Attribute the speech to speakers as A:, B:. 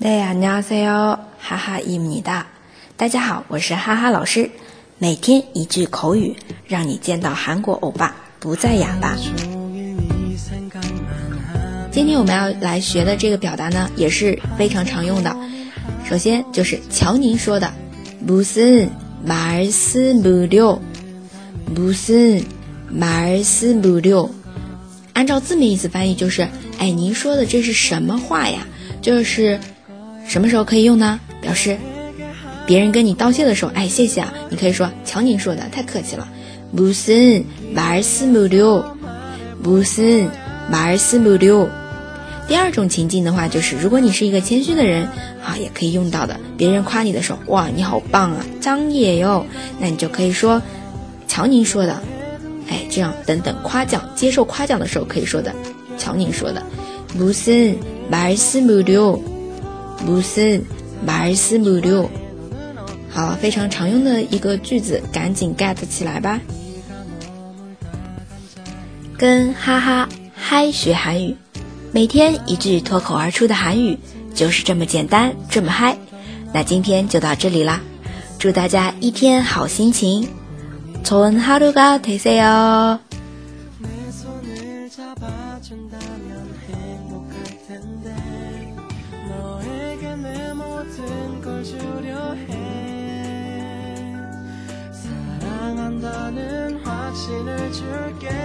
A: 네 안녕하세요， 哈哈伊米哒。大家好，我是哈哈老师。每天一句口语，让你见到韩国欧巴不再哑巴。今天我们要来学的这个表达呢，也是非常常用的。首先就是乔宁说的，무슨말씀을 요， 무슨말씀을 요。 按照字面意思翻译就是，哎，您说的这是什么话呀？就是。 什么时候可以用呢？表示别人跟你道谢的时候，哎，谢谢啊，你可以说乔宁说的，太客气了。무슨말씀을 요， 무슨말씀을 요。 第二种情境的话，就是如果你是一个谦虚的人，啊，也可以用到的。别人夸你的时候，哇，你好棒啊，张也哟，那你就可以说乔宁说的，哎，这样等等夸奖，接受夸奖的时候可以说的，乔宁说的。무슨말씀을 요。 不是말씀을 요。 好，非常常用的一个句子，赶紧 get 起来吧。跟哈哈嗨学韩语，每天一句脱口而出的韩语，就是这么简单，这么嗨。那今天就到这里啦，祝大家一天好心情。좋은하루가되세 요。 주려 당신을 줄게.